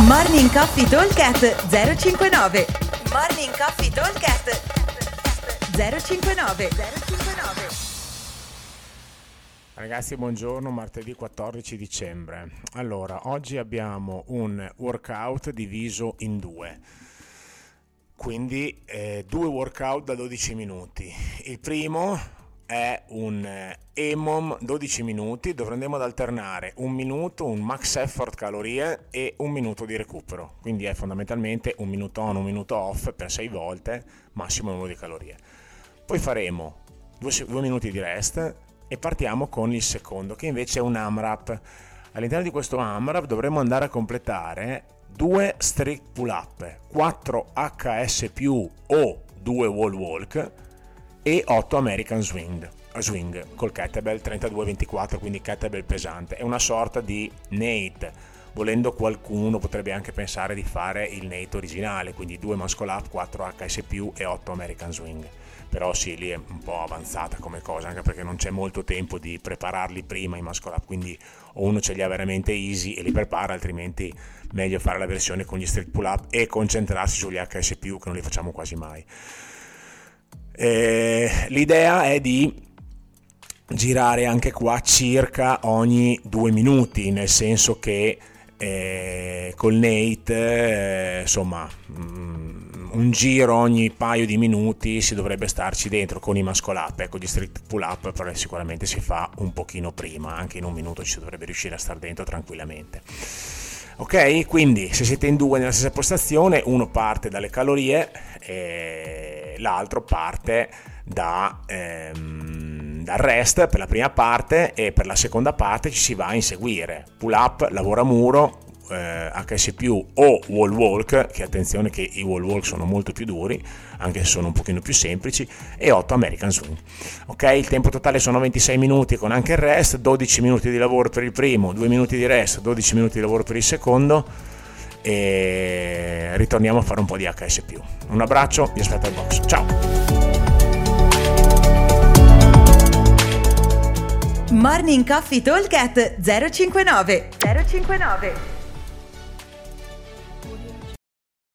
Morning Coffee Talkcast 059 Morning Coffee Talkcast 059 059 Ragazzi, buongiorno, martedì 14 dicembre. Allora, oggi abbiamo un workout diviso in due, quindi eh, due workout da 12 minuti. Il primo è un eh, EMOM 12 minuti dove andremo ad alternare un minuto, un max effort calorie e un minuto di recupero. Quindi è fondamentalmente un minuto on, un minuto off per 6 volte, massimo 1 di calorie. Poi faremo 2 minuti di rest e partiamo con il secondo che invece è un AMRAP. All'interno di questo AMRAP dovremo andare a completare due strict pull up, 4 HS o 2 wall walk e 8 American swing, swing col kettlebell 32-24, quindi kettlebell pesante. È una sorta di Nate. Volendo qualcuno potrebbe anche pensare di fare il Nate originale, quindi 2 muscle up, 4 HS e 8 American swing però sì, lì è un po' avanzata come cosa, anche perché non c'è molto tempo di prepararli prima i muscle up, quindi o uno ce li ha veramente easy e li prepara, altrimenti meglio fare la versione con gli strict pull up e concentrarsi sugli HS+, che non li facciamo quasi mai. Eh, l'idea è di girare anche qua circa ogni due minuti, nel senso che eh, col Nate, eh, insomma, mm, un giro ogni paio di minuti si dovrebbe starci dentro con i muscle up, ecco gli strict pull up però sicuramente si fa un pochino prima, anche in un minuto ci dovrebbe riuscire a stare dentro tranquillamente. Ok, quindi se siete in due nella stessa postazione, uno parte dalle calorie e l'altro parte da, ehm, dal rest per la prima parte e per la seconda parte ci si va a inseguire. Pull up, lavoro a muro, eh, HS o wall walk, che attenzione che i wall walk sono molto più duri, anche se sono un pochino più semplici, e 8 American Swing. Ok, il tempo totale sono 26 minuti con anche il rest, 12 minuti di lavoro per il primo, 2 minuti di rest, 12 minuti di lavoro per il secondo e ritorniamo a fare un po' di HS+. Un abbraccio, vi aspetto al box. Ciao! Morning Coffee Talk 059 059